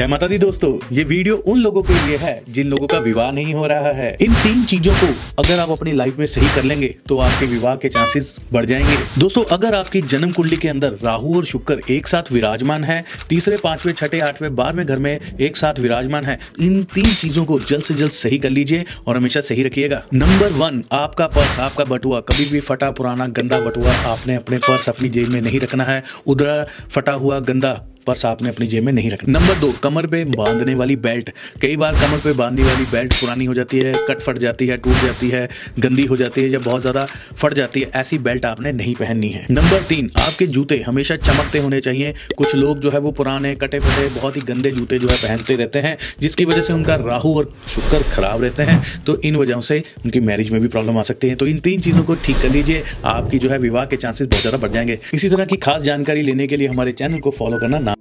जय माता दी दोस्तों, ये वीडियो उन लोगों के लिए है जिन लोगों का विवाह नहीं हो रहा है। इन तीन चीज़ों को अगर आप अपनी लाइफ में सही कर लेंगे तो आपके विवाह के चांसेस बढ़ जाएँगे। दोस्तों, अगर आपकी जन्म कुंडली के अंदर राहु और शुक्र एक साथ विराजमान है, तीसरे, पांचवे, छठे, आठवें, बारहवें घर में एक साथ विराजमान है, इन तीन चीज़ों को जल्द से जल्द सही कर लीजिए और हमेशा सही रखिएगा। नंबर वन आपका पर्स आपका बटुआ, कभी भी फटा पुराना गंदा बटुआ आपने अपने पर्स अपनी जेब में नहीं रखना है। उधर फटा हुआ गंदा पर्स आपने अपनी जेब में नहीं रखना। नंबर दो, कमर पे बांधने वाली बेल्ट कई बार कमर पे बांधने वाली बेल्ट पुरानी हो जाती है, कट फट जाती है, टूट जाती है, गंदी हो जाती है या बहुत ज़्यादा फट जाती है, ऐसी बेल्ट आपने नहीं पहननी है। नंबर तीन, आपके जूते हमेशा चमकते होने चाहिए। कुछ लोग जो है वो पुराने, कटे फटे, बहुत ही गंदे जूते जो है पहनते रहते हैं, जिसकी वजह से उनका राहु और शुक्र खराब रहते हैं तो इन वजहों से उनकी मैरिज में भी प्रॉब्लम आ सकती है। तो इन तीन चीज़ों को ठीक कर लीजिए, आपकी जो है विवाह के चांसेस बहुत ज़्यादा बढ़ जाएँगे। इसी तरह की खास जानकारी लेने के लिए हमारे चैनल को फॉलो करना ना